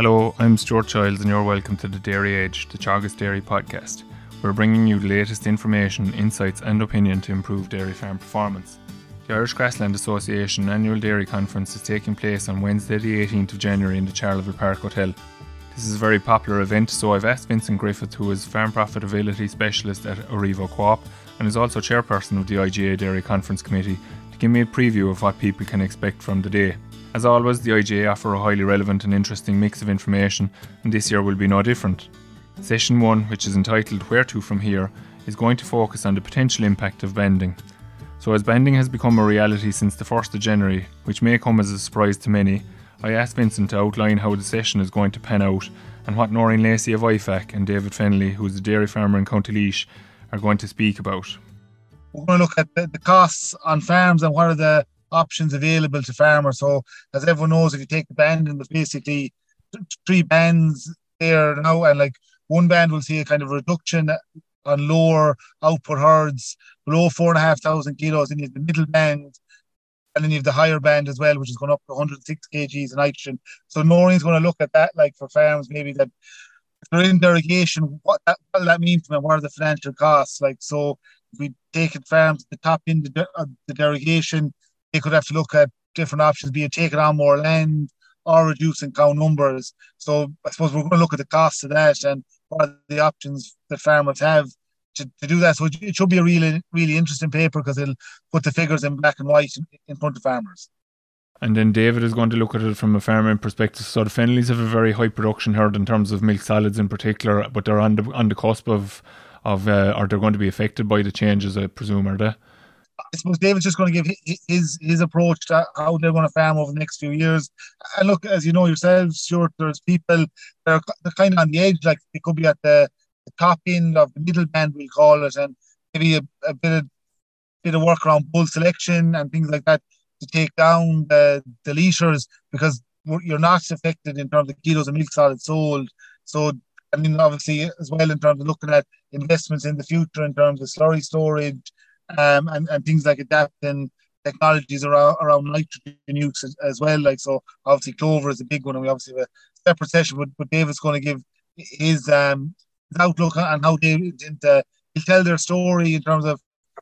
Hello, I'm Stuart Childs, and you're welcome to the Dairy Edge, the Teagasc Dairy podcast. We're bringing you the latest information, insights, and opinion to improve dairy farm performance. The Irish Grassland Association annual dairy conference is taking place on Wednesday, the 18th of January, in the Charleville Park Hotel. This is a very popular event, so I've asked Vincent Griffith, who is Farm Profitability Specialist at Aurivo Co-op and is also chairperson of the IGA Dairy Conference Committee, to give me a preview of what people can expect from the day. As always, the IGA offer a highly relevant and interesting mix of information, and this year will be no different. Session 1, which is entitled Where to From Here, is going to focus on the potential impact of banding. So, as banding has become a reality since the 1st of January, which may come as a surprise to many, I asked Vincent to outline how the session is going to pan out and what Noreen Lacey of IFAC and David Fennelly, who is a dairy farmer in County Laois, are going to speak about. We're going to look at the, the costs on farms and what are the options available to farmers. So, as everyone knows, if you take the band and there's basically three bands there now, and like one band will see a kind of reduction on lower output herds below four and a half thousand kilos, and you have the middle band, and then you have the higher band as well, which is going up to 106 kgs of nitrogen. So Noreen's going to look at that, like for farms, maybe that if they're in derogation, what, that, what that mean for them? What are the financial costs? Like, so if we take it farms the top end of the derogation, they could have to look at different options, be it taking on more land or reducing cow numbers. So I suppose we're going to look at the cost of that and what are the options that farmers have to, to do that. So it should be a really, really interesting paper because it'll put the figures in black and white in front of farmers. And then David is going to look at it from a farming perspective. So the Fennellys have a very high production herd in terms of milk solids in particular, but they're on the on the cusp of of uh, or they're going to be affected by the changes, I presume, are they? I suppose David's just going to give his his approach to how they're going to farm over the next few years. And look, as you know yourselves, sure, there's people that are kind of on the edge, like they could be at the, the top end of the middle band, we'll call it, and maybe a, a bit of bit of work around bull selection and things like that to take down the the liters because you're not affected in terms of the kilos of milk solid sold. So I mean, obviously, as well in terms of looking at investments in the future in terms of slurry storage um, and, and things like adapting technologies around, around nitrogen use as, as, well. Like so, obviously Clover is a big one, and we obviously have a separate session. But, but David's going to give his um his outlook on how they uh, he'll tell their story in terms of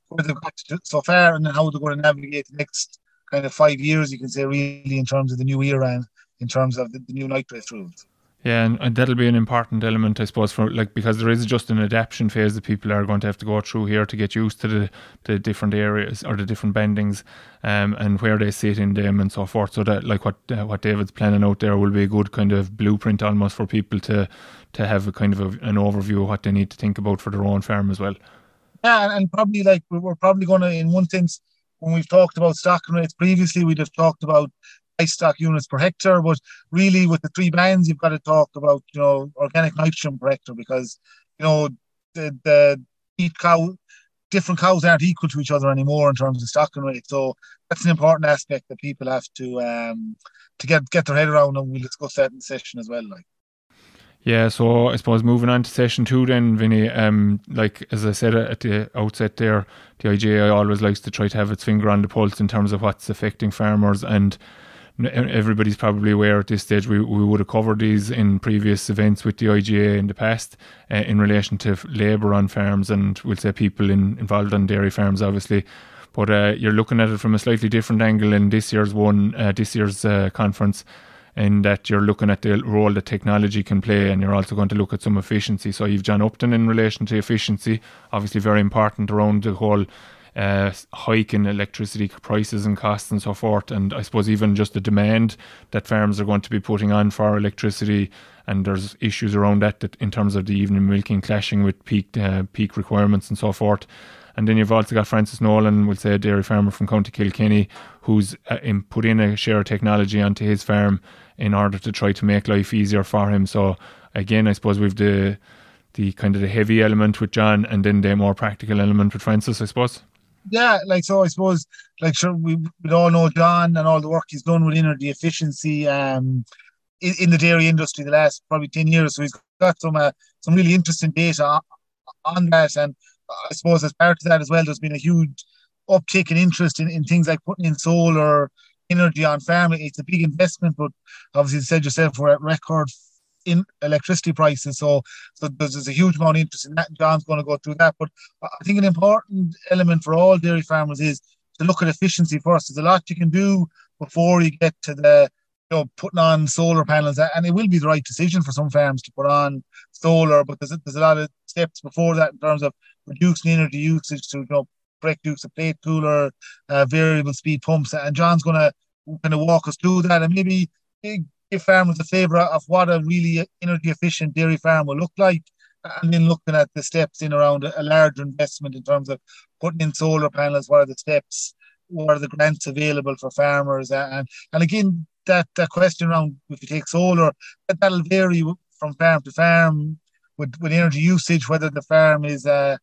where they've got so far and how they're going to navigate the next kind of five years. You can say really in terms of the new era and in terms of the, the new nitrate rules. Yeah, and, and, that'll be an important element, I suppose, for like because there is just an adaptation phase that people are going to have to go through here to get used to the, the different areas or the different bendings, um, and where they sit in them and so forth. So that like what uh, what David's planning out there will be a good kind of blueprint almost for people to to have a kind of a, an overview of what they need to think about for their own farm as well. Yeah, and probably like we're probably going to in one sense when we've talked about stocking rates previously, we'd have talked about livestock units per hectare. But really, with the three bands, you've got to talk about you know organic nitrogen per hectare because you know the the each cow, different cows aren't equal to each other anymore in terms of stocking rate. So that's an important aspect that people have to um to get get their head around, and we'll discuss that in session as well. Like. Yeah, so I suppose moving on to session two, then Vinny. Um, like as I said at the outset, there, the IGA always likes to try to have its finger on the pulse in terms of what's affecting farmers and everybody's probably aware at this stage we, we would have covered these in previous events with the IGA in the past uh, in relation to labour on farms and we'll say people in, involved on dairy farms obviously. But uh, you're looking at it from a slightly different angle in this year's one uh, this year's uh, conference in that you're looking at the role that technology can play and you're also going to look at some efficiency. So you've John Upton in relation to efficiency obviously very important around the whole uh, hike in electricity prices and costs and so forth. And I suppose even just the demand that farms are going to be putting on for electricity, and there's issues around that, that in terms of the evening milking clashing with peak uh, peak requirements and so forth. And then you've also got Francis Nolan, we'll say a dairy farmer from County Kilkenny, who's uh, in, put in a share of technology onto his farm in order to try to make life easier for him. So again, I suppose we've the the kind of the heavy element with John, and then the more practical element with Francis, I suppose yeah, like so, I suppose, like sure, we we all know John and all the work he's done with energy efficiency um in, in the dairy industry the last probably ten years. So he's got some uh, some really interesting data on, that, and I suppose as part of that as well, there's been a huge uptick in interest in, in things like putting in solar energy on farming. It's a big investment, but obviously, you said yourself, we're at record in electricity prices. So, so there's, there's, a huge amount of interest in that. John's going to go through that. But I think an important element for all dairy farmers is to look at efficiency first. There's a lot you can do before you get to the you know putting on solar panels, and it will be the right decision for some farms to put on solar. But there's a, there's a lot of steps before that in terms of reducing energy usage to you know correct use of plate cooler, uh, variable speed pumps, and John's going to kind of walk us through that and maybe give farmers a flavour of what a really energy efficient dairy farm will look like. And then looking at the steps in around a, larger investment in terms of putting in solar panels, what are the steps, what are the grants available for farmers, and and again that, that question around if you take solar, that, that'll vary from farm to farm with, with energy usage, whether the farm is uh,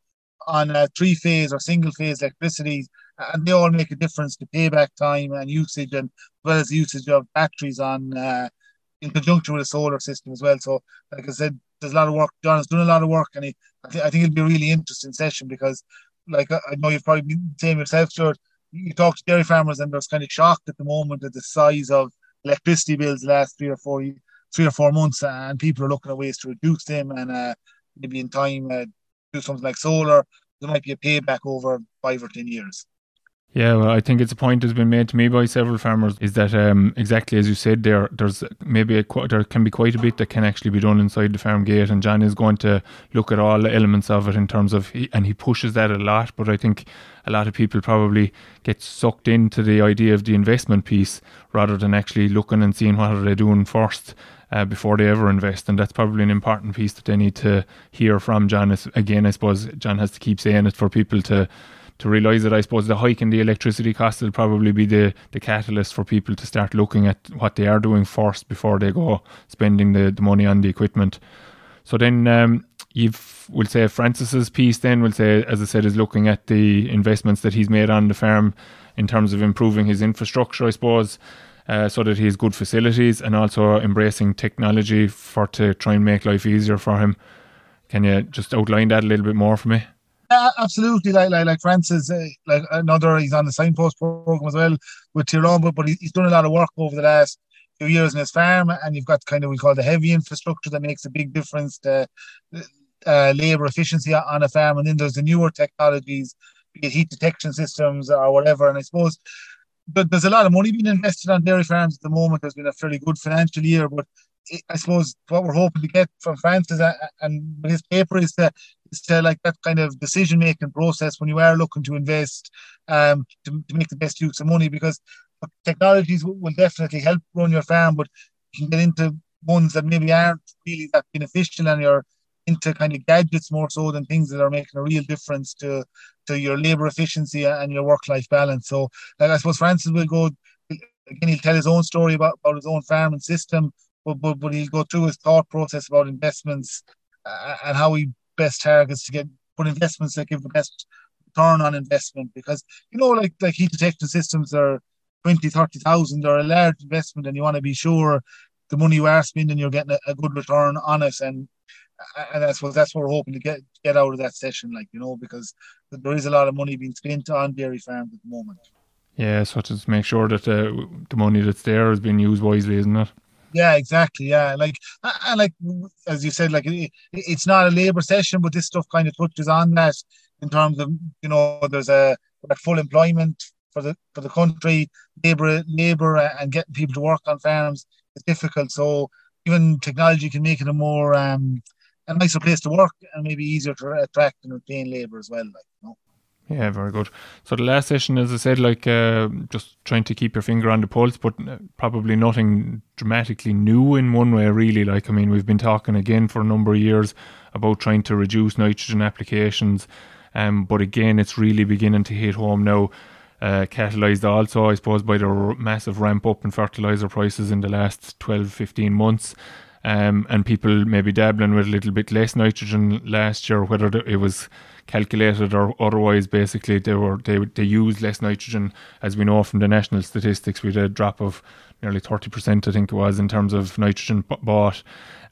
on a three phase or single phase electricity, and they all make a difference to payback time and usage, and as well as usage of batteries on uh, in conjunction with a solar system as well. So, like I said, there's a lot of work. John has done a lot of work, and he, I, th- I think it'll be a really interesting session because, like I, know you've probably been saying yourself, Stuart. You talk to dairy farmers, and they're kind of shocked at the moment at the size of electricity bills the last three or four three or four months, and people are looking at ways to reduce them, and uh, maybe in time uh, do something like solar. There might be a payback over five or ten years. Yeah, well, I think it's a point that's been made to me by several farmers is that um, exactly as you said there, there's maybe a, there can be quite a bit that can actually be done inside the farm gate, and John is going to look at all the elements of it in terms of, and he pushes that a lot. But I think a lot of people probably get sucked into the idea of the investment piece rather than actually looking and seeing what are they doing first. Uh, before they ever invest, and that's probably an important piece that they need to hear from John. Again, I suppose John has to keep saying it for people to to realise that I suppose the hike in the electricity cost will probably be the, the catalyst for people to start looking at what they are doing first before they go spending the, the money on the equipment. So then um, you've we'll say Francis's piece then we'll say as I said is looking at the investments that he's made on the farm in terms of improving his infrastructure I suppose uh, so that he has good facilities and also embracing technology for to try and make life easier for him. Can you just outline that a little bit more for me? Yeah, absolutely. Like like like Francis, uh, like another, he's on the signpost program as well with Tyrone, but, but he's done a lot of work over the last few years in his farm, and you've got kind of we call the heavy infrastructure that makes a big difference to uh, labour efficiency on a farm, and then there's the newer technologies, be it heat detection systems or whatever. And I suppose there's a lot of money being invested on dairy farms at the moment. There's been a fairly good financial year, but I suppose what we're hoping to get from Francis and his paper is to is to like that kind of decision making process when you are looking to invest um, to, to make the best use of money because technologies will, definitely help run your farm, but you can get into ones that maybe aren't really that beneficial and you're into kind of gadgets more so than things that are making a real difference to to your labor efficiency and your work life balance. So like I suppose Francis will go again he'll tell his own story about, about his own farming system, but, but but he'll go through his thought process about investments uh, and how he best targets to get put investments that give the best return on investment. Because you know like like heat detection systems are 20 30,000 they're a large investment and you want to be sure the money you are spending you're getting a, a good return on it. And and that's what that's what we're hoping to get get out of that session like you know because there is a lot of money being spent on dairy farms at the moment. Yeah so just make sure that uh, the money that's there is being used wisely isn't it yeah, exactly. Yeah, like and like as you said, like it, it's not a labor session, but this stuff kind of touches on that in terms of you know there's a full employment for the for the country, labor labor and getting people to work on farms is difficult. So even technology can make it a more um, a nicer place to work and maybe easier to attract and retain labor as well. Like you know. Yeah, very good. So the last session, as I said, like uh, just trying to keep your finger on the pulse, but uh, probably nothing dramatically new in one way, really. Like, I mean, we've been talking again for a number of years about trying to reduce nitrogen applications, um, but again, it's really beginning to hit home now. Uh, catalyzed also, I suppose, by the r- massive ramp up in fertilizer prices in the last 12, 15 months. Um, and people maybe dabbling with a little bit less nitrogen last year, whether it was calculated or otherwise. Basically, they were they they use less nitrogen, as we know from the national statistics. We had a drop of nearly thirty percent, I think it was, in terms of nitrogen bought.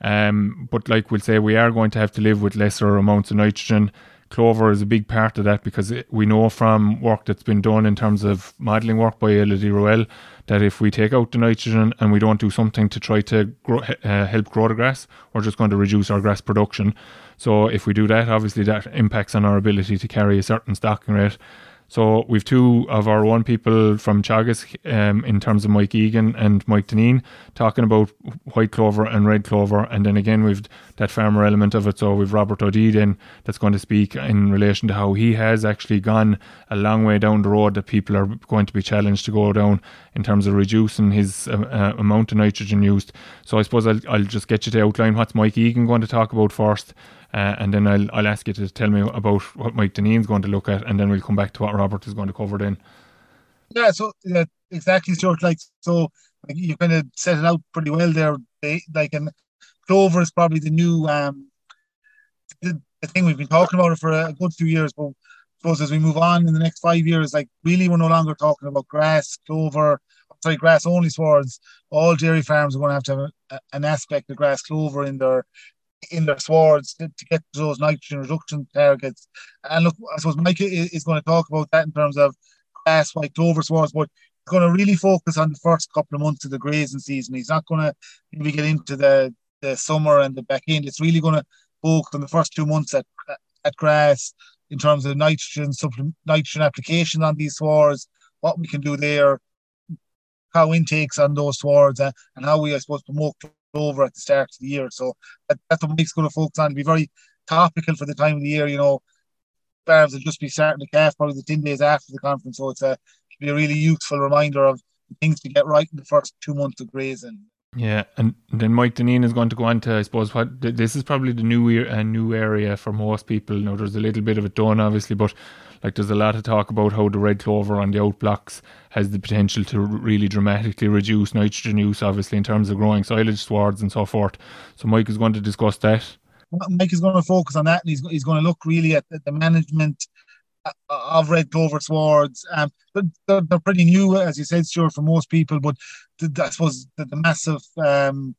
Um, but like we'll say, we are going to have to live with lesser amounts of nitrogen clover is a big part of that because it, we know from work that's been done in terms of modelling work by Elodie Ruelle that if we take out the nitrogen and we don't do something to try to grow, uh, help grow the grass, we're just going to reduce our grass production. So if we do that, obviously that impacts on our ability to carry a certain stocking rate. So we've two of our own people from Teagasc um, in terms of Mike Egan and Mike Dineen talking about white clover and red clover. And then again, we've that farmer element of it. So we've Robert O'Dea then that's going to speak in relation to how he has actually gone a long way down the road that people are going to be challenged to go down in terms of reducing his uh, uh, amount of nitrogen used. So I suppose I'll, I'll just get you to outline what's Mike Egan going to talk about first uh, and then I'll, I'll ask you to tell me about what Mike Dineen's going to look at, and then we'll come back to what Robert is going to cover then. Yeah, so yeah, exactly, Stuart. Like, so like, you kind of set it out pretty well there. They, like, and Clover is probably the new um, the, the thing we've been talking about it for a good few years, but suppose as we move on in the next five years, like really we're no longer talking about grass, clover, sorry, grass only swards. All dairy farms are going to have to have a, an aspect of grass clover in their in their swards to, to, get those nitrogen reduction targets. And look, I suppose Mike is, going to talk about that in terms of grass, white clover swards, but he's going to really focus on the first couple of months of the grazing season. He's not going to maybe get into the, the summer and the back end. It's really going to focus on the first two months at, at grass in terms of nitrogen, nitrogen application on these swards, what we can do there, how intakes on those swards, uh, and how we, I suppose, promote over at the start of the year. So that, that's what Mike's going to focus on. Be very topical for the time of the year. You know, farms will just be starting the calf probably the 10 days after the conference. So it's a, be a really useful reminder of things to get right in the first two months of grazing. Yeah, and then Mike Dineen is going to go on to, I suppose, what this is probably the new a new area for most people. You there's a little bit of it done, obviously, but like there's a lot of talk about how the red clover on the outblocks has the potential to really dramatically reduce nitrogen use, obviously in terms of growing silage swards and so forth. So Mike is going to discuss that. Mike is going to focus on that, and he's he's going to look really at the, management of red clover Swards. Um, they're, they're, pretty new, as you said, Stuart, for most people. But the, I suppose the, the massive um,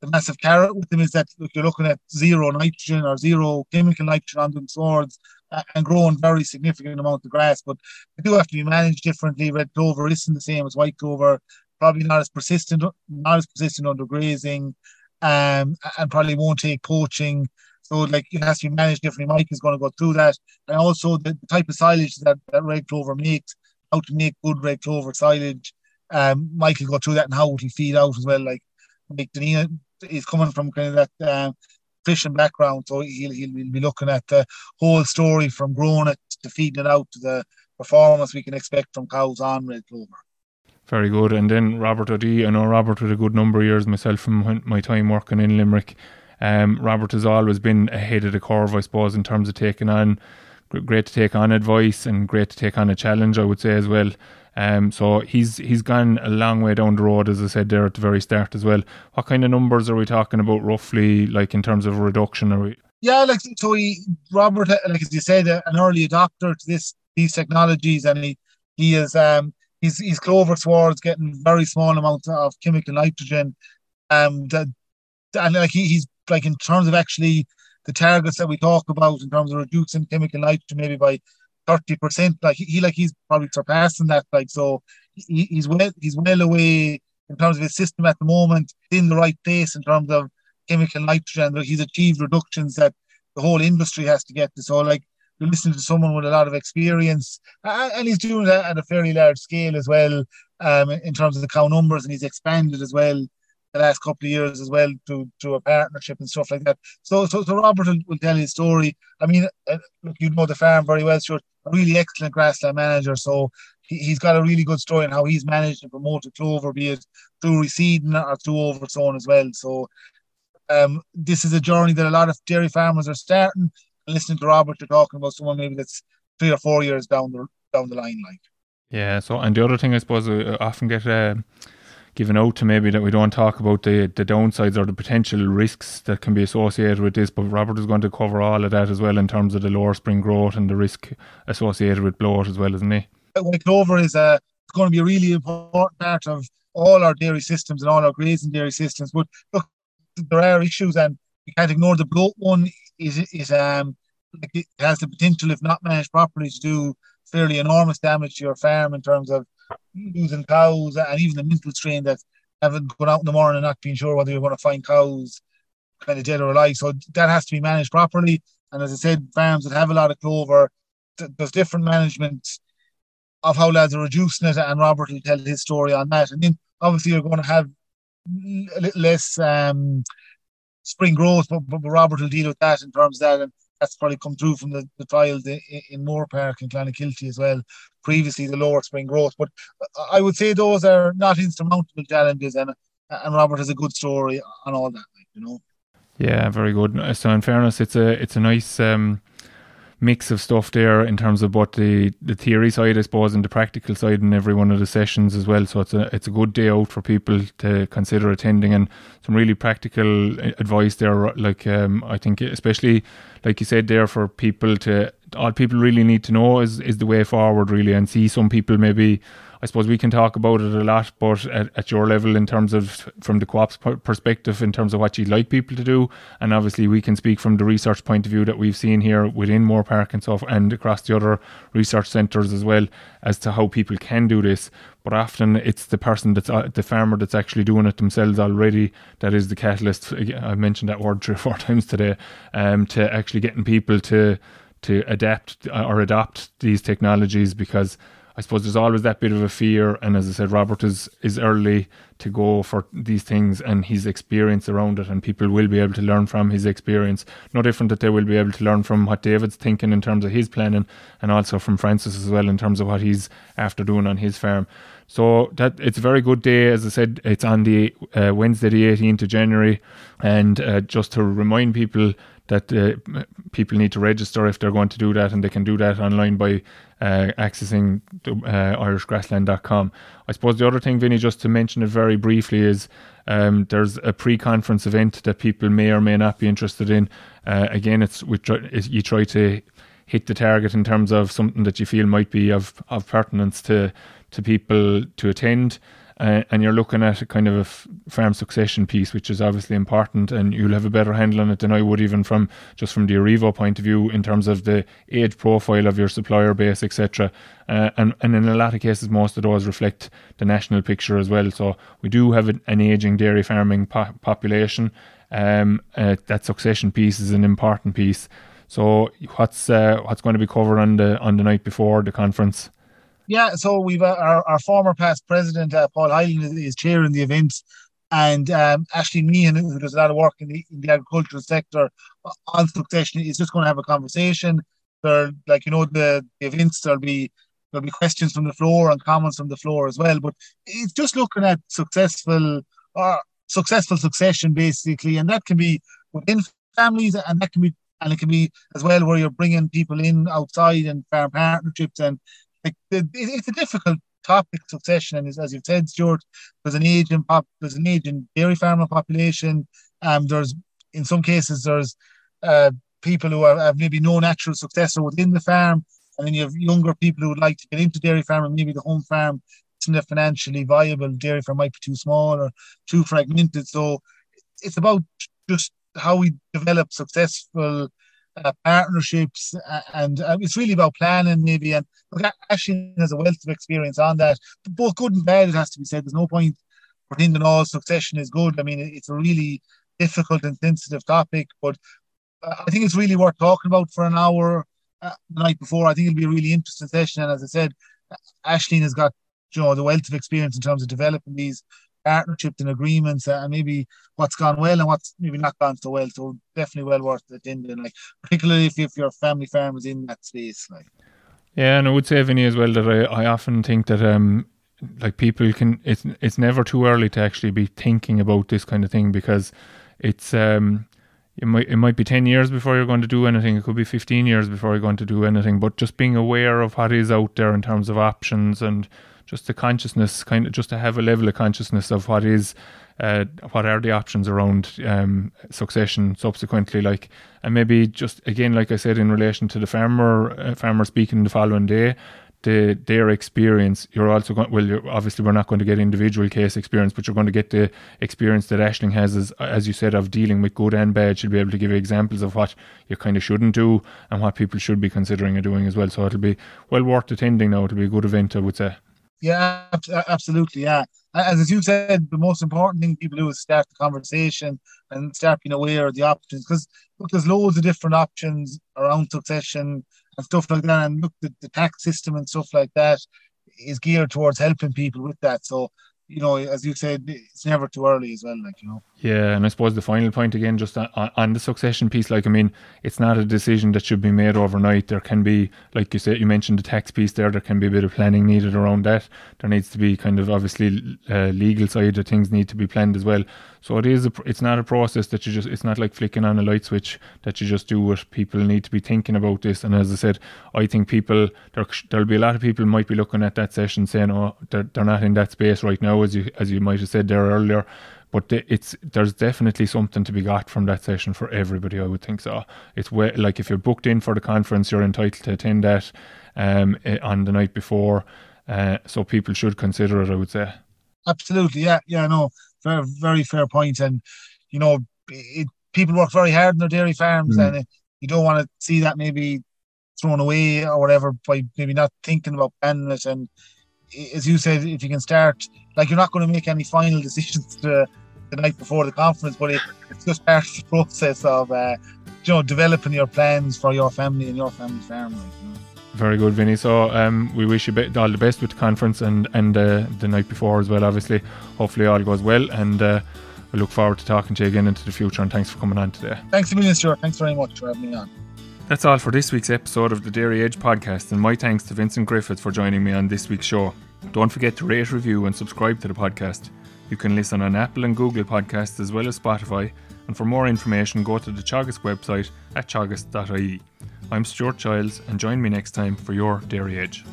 the massive carrot with them is that look, you're looking at zero nitrogen or zero chemical nitrogen on them swards uh, and growing very significant amount of grass. But they do have to be managed differently. Red clover isn't the same as white clover. Probably not as persistent, not as persistent under grazing, um, and probably won't take poaching. So like it has to be managed differently. Mike is going to go through that, and also the, type of silage that, that red clover makes, how to make good red clover silage. Um, Mike will go through that and how it will feed out as well. Like Mike Dineen is coming from kind of that uh, fishing background, so he'll, he'll be looking at the whole story from growing it to feeding it out to the performance we can expect from cows on red clover. Very good. And then Robert O'Dea, I know Robert with a good number of years myself from my time working in Limerick. Um, Robert has always been ahead of the curve, I suppose, in terms of taking on great to take on advice and great to take on a challenge, I would say as well. Um, so he's he's gone a long way down the road, as I said there at the very start as well. What kind of numbers are we talking about roughly, like in terms of reduction? Are we? Yeah, like so, he Robert, like as you said, an early adopter to this these technologies, and he he is um he's he's clover swards getting very small amounts of chemical nitrogen, um that and like he, he's like in terms of actually the targets that we talk about in terms of reducing chemical nitrogen maybe by thirty percent. Like he, like he's probably surpassing that. Like so, he, he's well he's well away in terms of his system at the moment, in the right place in terms of chemical nitrogen. He's achieved reductions that the whole industry has to get to. So like you're listening to someone with a lot of experience, and he's doing that at a fairly large scale as well. Um, in terms of the cow numbers, and he's expanded as well the last couple of years as well to to a partnership and stuff like that. So so, so Robert will, will tell his story. I mean, uh, look, you know the farm very well, sure. A really excellent grassland manager. So he, he's got a really good story on how he's managed to promote a clover, be it through reseeding or through oversown as well. So um, this is a journey that a lot of dairy farmers are starting. Listening to Robert, you're talking about someone maybe that's three or four years down the down the line, like. Yeah. So, and the other thing I suppose I often get. Uh, given out to maybe that we don't talk about the, the downsides or the potential risks that can be associated with this. But Robert is going to cover all of that as well in terms of the lower spring growth and the risk associated with bloat as well, isn't he? Clover is it's going to be a really important part of all our dairy systems and all our grazing dairy systems. But look, there are issues and you can't ignore the bloat one is is um it has the potential, if not managed properly, to do fairly enormous damage to your farm in terms of losing cows and even the mental strain that having gone out in the morning and not being sure whether you're going to find cows kind of dead or alive. So that has to be managed properly. And as I said, farms that have a lot of clover, there's different management of how lads are reducing it, and Robert will tell his story on that. And then obviously you're going to have a little less um, spring growth, but, but, Robert will deal with that in terms of that. And that's probably come through from the, the trials in, in Moorepark and Clonakilty as well. Previously, the lower spring growth, but I would say those are not insurmountable challenges, and and Robert has a good story on all that, you know. Yeah, very good. So, in fairness, it's a it's a nice um, mix of stuff there in terms of both the, the theory side, I suppose, and the practical side in every one of the sessions as well. So it's a it's a good day out for people to consider attending, and some really practical advice there. Like um, I think, especially like you said there, for people to all people really need to know is is the way forward, really, and see some people maybe I suppose we can talk about it a lot, but at, at your level, in terms of from the co-op's perspective, in terms of what you'd like people to do, and obviously we can speak from the research point of view that we've seen here within Moorepark and so forth and across the other research centres as well as to how people can do this. But often it's the person that's uh, the farmer that's actually doing it themselves already that is the catalyst. I mentioned that word three or four times today. Um, to actually getting people to to adapt or adopt these technologies because I suppose there's always that bit of a fear. And as I said, Robert is is early to go for these things and his experience around it, and people will be able to learn from his experience. No different that they will be able to learn from what David's thinking in terms of his planning, and also from Francis as well in terms of what he's after doing on his farm. So that it's a very good day. As I said, it's on the uh, Wednesday, the 18th of January, and uh, just to remind people that uh, people need to register if they're going to do that, and they can do that online by uh, accessing uh, irishgrassland.com. I suppose the other thing, Vinny, just to mention it very briefly, is um, there's a pre-conference event that people may or may not be interested in. Uh, again, it's, try, you try to hit the target in terms of something that you feel might be of, of pertinence to to people to attend uh, and you're looking at a kind of a f- farm succession piece, which is obviously important, and you'll have a better handle on it than I would even from just from the Aurivo point of view in terms of the age profile of your supplier base, etc. Uh, and and in a lot of cases, most of those reflect the national picture as well. So we do have an, aging dairy farming po- population. Um, uh, that succession piece is an important piece. So what's uh, what's going to be covered on the on the night before the conference? Yeah, so we've uh, our, our former past president uh, Paul Hyland is, is chairing the event, and um, Ashley Meehan, who does a lot of work in the, in the agricultural sector on succession, is just going to have a conversation. There, like you know, the, the events there'll be there'll be questions from the floor and comments from the floor as well. But it's just looking at successful or successful succession basically, and that can be within families, and that can be and it can be as well where you're bringing people in outside and farm partnerships and it's a difficult topic succession, and as you've said, Stuart, there's an aging pop, there's an aging dairy farmer population. Um, there's in some cases there's uh, people who have, have maybe no natural successor within the farm, and then you have younger people who would like to get into dairy farming. Maybe the home farm isn't financially viable. Dairy farm might be too small or too fragmented. So it's about just how we develop successful uh, partnerships, uh, and uh, it's really about planning maybe. And look, Ashley has a wealth of experience on that, both good and bad. It has to be said. There's no point pretending all succession is good. I mean, it's a really difficult and sensitive topic, but uh, I think it's really worth talking about for an hour uh, the night before. I think it'll be a really interesting session. And as I said, Ashleen has got you know the wealth of experience in terms of developing these partnerships and agreements uh, and maybe what's gone well and what's maybe not gone so well. So definitely well worth attending, like particularly if, if your family farm is in that space. Like Yeah, and I would say Vinny as well that I, I often think that um like people can it's it's never too early to actually be thinking about this kind of thing because it's um it might it might be 10 years before you're going to do anything it could be 15 years before you're going to do anything but just being aware of what is out there in terms of options and just the consciousness, kind of just to have a level of consciousness of what is, uh, what are the options around um, succession subsequently, like, and maybe just again, like I said, in relation to the farmer, uh, farmer speaking the following day, the their experience. You're also going well. You're, obviously, we're not going to get individual case experience, but you're going to get the experience that Ashling has, as as you said, of dealing with good and bad. She'll be able to give you examples of what you kind of shouldn't do and what people should be considering and doing as well. So it'll be well worth attending. Now it'll be a good event, I would say. Yeah, absolutely. Yeah, as you said, the most important thing people do is start the conversation and start being aware of the options because look, there's loads of different options around succession and stuff like that. And look, the, the tax system and stuff like that is geared towards helping people with that. So you know, as you said, it's never too early as well. Like you know. Yeah, and I suppose the final point again, just on, on, the succession piece, like I mean, it's not a decision that should be made overnight. There can be, like you said, you mentioned the tax piece there. There can be a bit of planning needed around that. There needs to be kind of obviously uh, legal side of things need to be planned as well. So it is. A, it's not a process that you just. It's not like flicking on a light switch that you just do it. People need to be thinking about this. And as I said, I think people there there'll be a lot of people might be looking at that session saying, oh, they're, they're not in that space right now, as you as you might have said there earlier. But it's there's definitely something to be got from that session for everybody. I would think so. It's way, like if you're booked in for the conference, you're entitled to attend that um, eh, on the night before. Uh, so people should consider it. I would say. Absolutely, yeah, yeah, no, very, very fair point. And you know, it, people work very hard in their dairy farms, mm. and it, you don't want to see that maybe thrown away or whatever by maybe not thinking about planning it. And as you said, if you can start, like you're not going to make any final decisions to, the night before the conference, but it, it's just part of the process of, uh, you know, developing your plans for your family and your family farm. Like, you know. Very good, Vinny. So um, we wish you all the best with the conference and and uh, the night before as well. Obviously, hopefully all goes well, and uh, we look forward to talking to you again into the future. And thanks for coming on today. Thanks a million, Stuart. Thanks very much for having me on. That's all for this week's episode of the Dairy Edge podcast, and my thanks to Vincent Griffith for joining me on this week's show. Don't forget to rate, review, and subscribe to the podcast. You can listen on Apple and Google Podcasts as well as Spotify, and for more information, go to the Teagasc website at teagasc.ie. I'm Stuart Childs, and join me next time for your Dairy Edge.